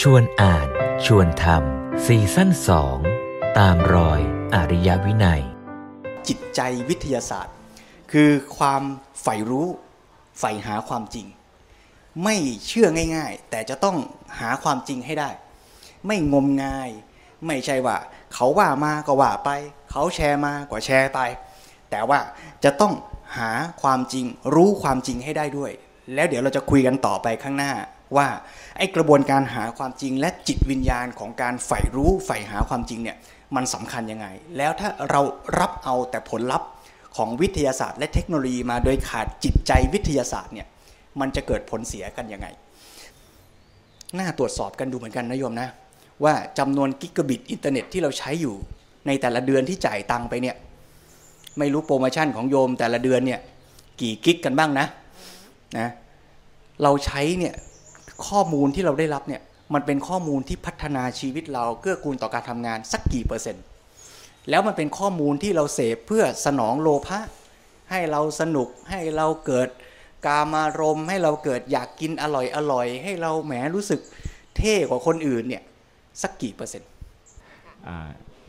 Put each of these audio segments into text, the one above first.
ชวนอ่าน ชวนทำซีซั่นสองตามรอยอริยวินัย จิตใจวิทยาศาสตร์ คือความใฝ่รู้ใฝ่หาความจริง ไม่เชื่อง่าย ๆ แต่จะต้องหาความจริงให้ได้ ไม่งมงาย ไม่ใช่ว่า เขาว่ามาก็ว่าไป เขาแชร์มาก็แชร์ไป แต่ว่าจะต้องหาความจริง รู้ความจริงให้ได้ด้วย แล้วเดี๋ยวเราจะคุยกันต่อไปข้างหน้า ว่าไอ้กระบวนการหาความจริงและจิตวิญญาณของการใฝ่รู้ใฝ่หาความจริงเนี่ยมันสำคัญยังไง แล้วถ้าเรารับเอาแต่ผลลัพธ์ของวิทยาศาสตร์ และเทคโนโลยีมาโดยขาดจิตใจวิทยาศาสตร์เนี่ยมันจะเกิดผลเสียกันยังไง น่าตรวจสอบกันดูเหมือนกันนะโยมนะ ว่าจำนวนกิกะบิตอินเทอร์เน็ตที่เราใช้อยู่ในแต่ละเดือนที่จ่ายตังไปเนี่ยไม่รู้โปรโมชั่นของโยมแต่ละเดือนเนี่ยกี่กิกกันบ้างนะนะเราใช้เนี่ย ข้อมูลที่เราได้รับเนี่ยมันเป็นข้อมูลที่พัฒนาชีวิตเราเกื้อกูลต่อการทำงานสักกี่เปอร์เซ็นต์ แล้วมันเป็นข้อมูลที่เราเสพเพื่อสนองโลภะให้เราสนุกให้เราเกิดกามารมณ์ให้เราเกิดอยากกินอร่อยอร่อย ให้เราแหมรู้สึกเท่กว่าคนอื่นเนี่ยสักกี่เปอร์เซ็นต์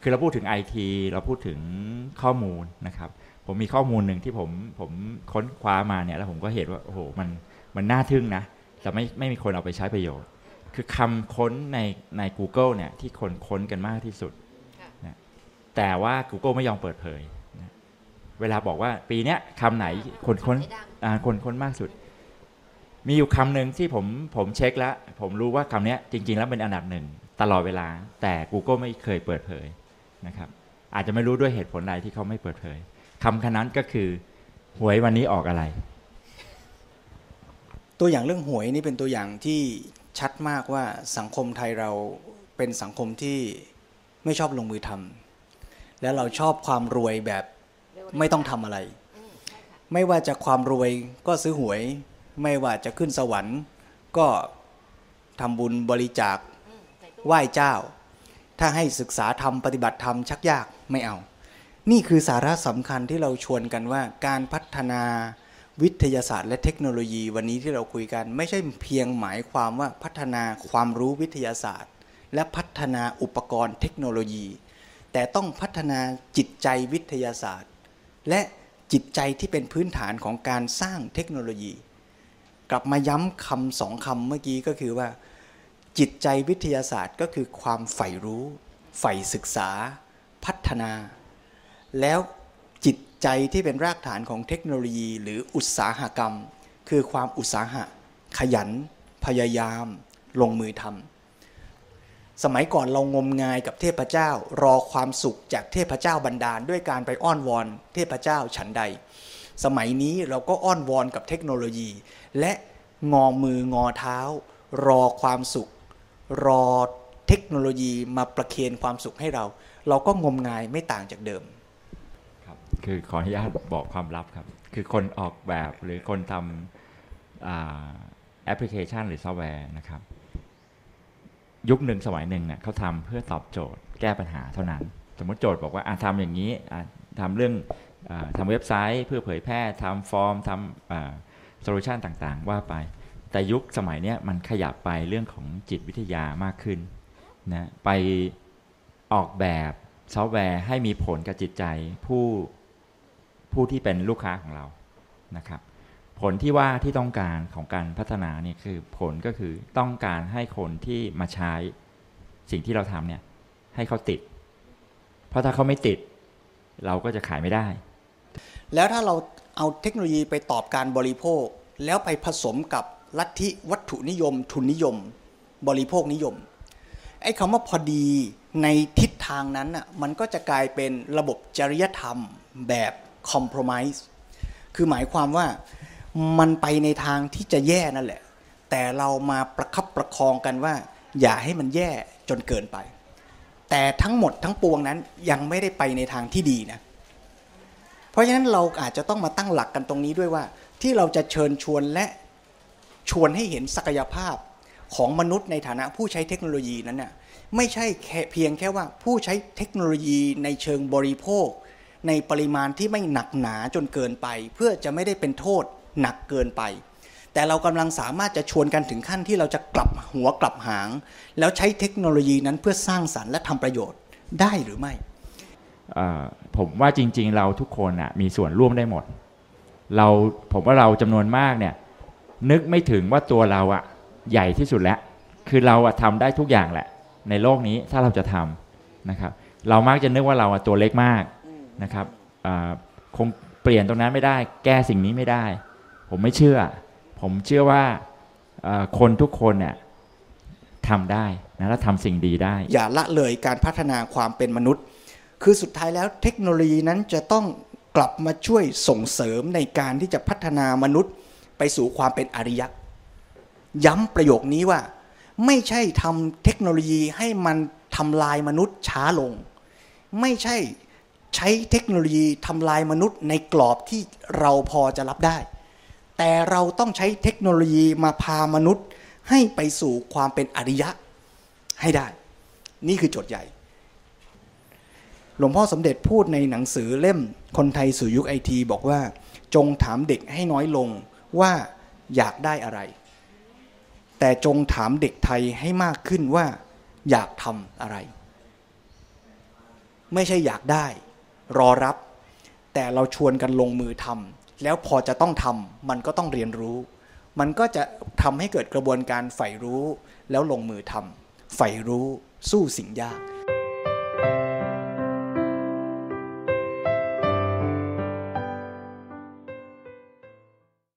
คือเราพูดถึงไอทีเราพูดถึงข้อมูลนะครับ ผมมีข้อมูลหนึ่งที่ผมผมค้นคว้ามาเนี่ยแล้วผมก็เห็นว่าโอ้โหมันมันน่าทึ่งนะ แต่ไม่ไม่มีคนเอาไปใช้ประโยชน์ คือคำค้นในใน Google เนี่ยที่คนค้นกันมากที่สุดนะแต่ว่า Google ไม่ยอมเปิดเผยนะเวลาบอกว่าปีเนี้ยคำไหนคนค้นอ่าคนค้นมากสุด มีอยู่คำหนึ่งที่ผมผมเช็คแล้ว ผมรู้ว่าคำเนี้ยจริง ๆ แล้วเป็นอันดับหนึ่งตลอดเวลา แต่ Google ไม่เคยเปิดเผยนะครับ อาจจะไม่รู้ด้วยเหตุผลใดที่เขาไม่เปิดเผยคำคนั้นก็คือหวยวันนี้ออกอะไร ตัวอย่างเรื่องหวยนี่เป็นตัวอย่างที่ชัดมากว่าสังคมไทยเราเป็นสังคมที่ไม่ชอบลงมือทำแล้วเราชอบความรวยแบบไม่ต้องทำอะไร ไม่ว่าจะความรวยก็ซื้อหวย ไม่ว่าจะขึ้นสวรรค์ก็ทำบุญบริจาคไหว้เจ้า ถ้าให้ศึกษาธรรมปฏิบัติธรรมชักยากไม่เอา นี่คือสาระสำคัญที่เราชวนกันว่าการพัฒนา วิทยาศาสตร์และเทคโนโลยีวันนี้ที่เราคุยกัน ไม่ใช่เพียงหมายความว่าพัฒนาความรู้วิทยาศาสตร์ และพัฒนาอุปกรณ์เทคโนโลยี แต่ต้องพัฒนาจิตใจวิทยาศาสตร์ และจิตใจที่เป็นพื้นฐานของการสร้างเทคโนโลยี กลับมาย้ำคำสองคำเมื่อกี้ก็คือว่า จิตใจวิทยาศาสตร์ก็คือความใฝ่รู้ใฝ่ศึกษา พัฒนา แล้ว จิตใจที่เป็นรากฐานของเทคโนโลยี หรืออุตสาหกรรม คือความอุตสาหะ ขยัน พยายาม ลงมือทำสมัยก่อนเรางมงายกับเทพเจ้า รอความสุขจากเทพเจ้าบันดาล ด้วยการไปอ้อนวอน เทพเจ้าฉันใด สมัยนี้เราก็อ้อนวอนกับเทคโนโลยี และงอมืองอเท้า รอความสุข รอเทคโนโลยีมาประเคนความสุขให้เรา เราก็งมงายไม่ต่างจากเดิม คือขออนุญาตบอกความลับครับ คือคนออกแบบหรือคนทำอแอปพลิเคชันหรือซอฟต์แวร์นะครับ ยุคหนึ่งสมัยหนึ่งเนี่ยเขาทำเพื่อตอบโจทย์แก้ปัญหาเท่านั้น สมมติโจทย์บอกว่าอะทำอย่างนี้ทำเรื่องอทำเว็บไซต์เพื่อเผยแพร่ทำฟอร์มทำ solution ต่างๆ ว่าไป แต่ยุคสมัยนี้มันขยับไปเรื่องของจิตวิทยามากขึ้นนะไปออกแบบซอฟต์แวร์ให้มีผลกับจิตใจผู้ ผู้ที่เป็นลูกค้าของเรานะครับ ผลที่ว่าที่ต้องการของการพัฒนาเนี่ยคือผลก็คือต้องการให้คนที่มาใช้สิ่งที่เราทำเนี่ยให้เขาติด เพราะถ้าเขาไม่ติด เราก็จะขายไม่ได้ แล้วถ้าเราเอาเทคโนโลยีไปตอบการบริโภค แล้วไปผสมกับลัทธิวัตถุนิยม ทุนนิยม บริโภคนิยม ไอ้คำว่าพอดีในทิศทางนั้นน่ะมันก็จะกลายเป็นระบบจริยธรรมแบบ คอม p r o m i s e คือหมายความว่ามันไปในทางที่จะแย่นั่นแหละ แต่เรามาประคับประคองกันว่า อย่าให้มันแย่จนเกินไป แต่ทั้งหมดทั้งปวงนั้นยังไม่ได้ไปในทางที่ดีนะ เพราะฉะนั้นเราอาจจะต้องมาตั้งหลักกันตรงนี้ด้วยว่า ที่เราจะเชิญชวนและชวนให้เห็นศักยภาพของมนุษย์ในฐานะผู้ใช้เทคโนโลยีนั้นน่ะไม่ใช่เพียงแค่ว่าผู้ใช้เทคโนโลยีในเชิงบริโภค ในปริมาณที่ไม่หนักหนาจนเกินไป เพื่อจะไม่ได้เป็นโทษหนักเกินไป แต่เรากำลังสามารถจะชวนกันถึงขั้นที่เราจะกลับหัวกลับหาง แล้วใช้เทคโนโลยีนั้นเพื่อสร้างสรรค์และทำประโยชน์ได้หรือไม่ผมว่าจริง ๆ เราทุกคนอะมีส่วนร่วมได้หมด เราผมว่าเราจำนวนมากเนี่ยนึกไม่ถึงว่าตัวเราอะใหญ่ที่สุดแล้ว คือเราอะทำได้ทุกอย่างแหละ ในโลกนี้ถ้าเราจะทำนะครับ เรามักจะนึกว่าเราอะตัวเล็กมาก นะครับคงเปลี่ยนตรงนั้นไม่ได้ แก้สิ่งนี้ไม่ได้ ผมไม่เชื่อ ผมเชื่อว่าคนทุกคนเนี่ยทำได้นะและทำสิ่งดีได้ อย่าละเลยการพัฒนาความเป็นมนุษย์ คือสุดท้ายแล้วเทคโนโลยีนั้นจะต้องกลับมาช่วยส่งเสริมในการที่จะพัฒนามนุษย์ ไปสู่ความเป็นอริยะ ย้ำประโยคนี้ว่า ไม่ใช่ทำเทคโนโลยีให้มันทำลายมนุษย์ช้าลง ไม่ใช่ ใช้เทคโนโลยีทำลายมนุษย์ในกรอบที่เราพอจะรับได้ แต่เราต้องใช้เทคโนโลยีมาพามนุษย์ ให้ไปสู่ความเป็นอริยะให้ได้ นี่คือโจทย์ใหญ่ หลวงพ่อสมเด็จพูดในหนังสือเล่มคนไทยสู่ยุคไอทีบอกว่า จงถามเด็กให้น้อยลงว่าอยากได้อะไร แต่จงถามเด็กไทยให้มากขึ้นว่า อยากทำอะไร ไม่ใช่อยากได้ รอรับ แต่เราชวนกันลงมือทำแล้วพอจะต้องทำมันก็ต้องเรียนรู้ มันก็จะทำให้เกิดกระบวนการใฝ่รู้ แล้วลงมือทำใฝ่รู้สู้สิ่งยาก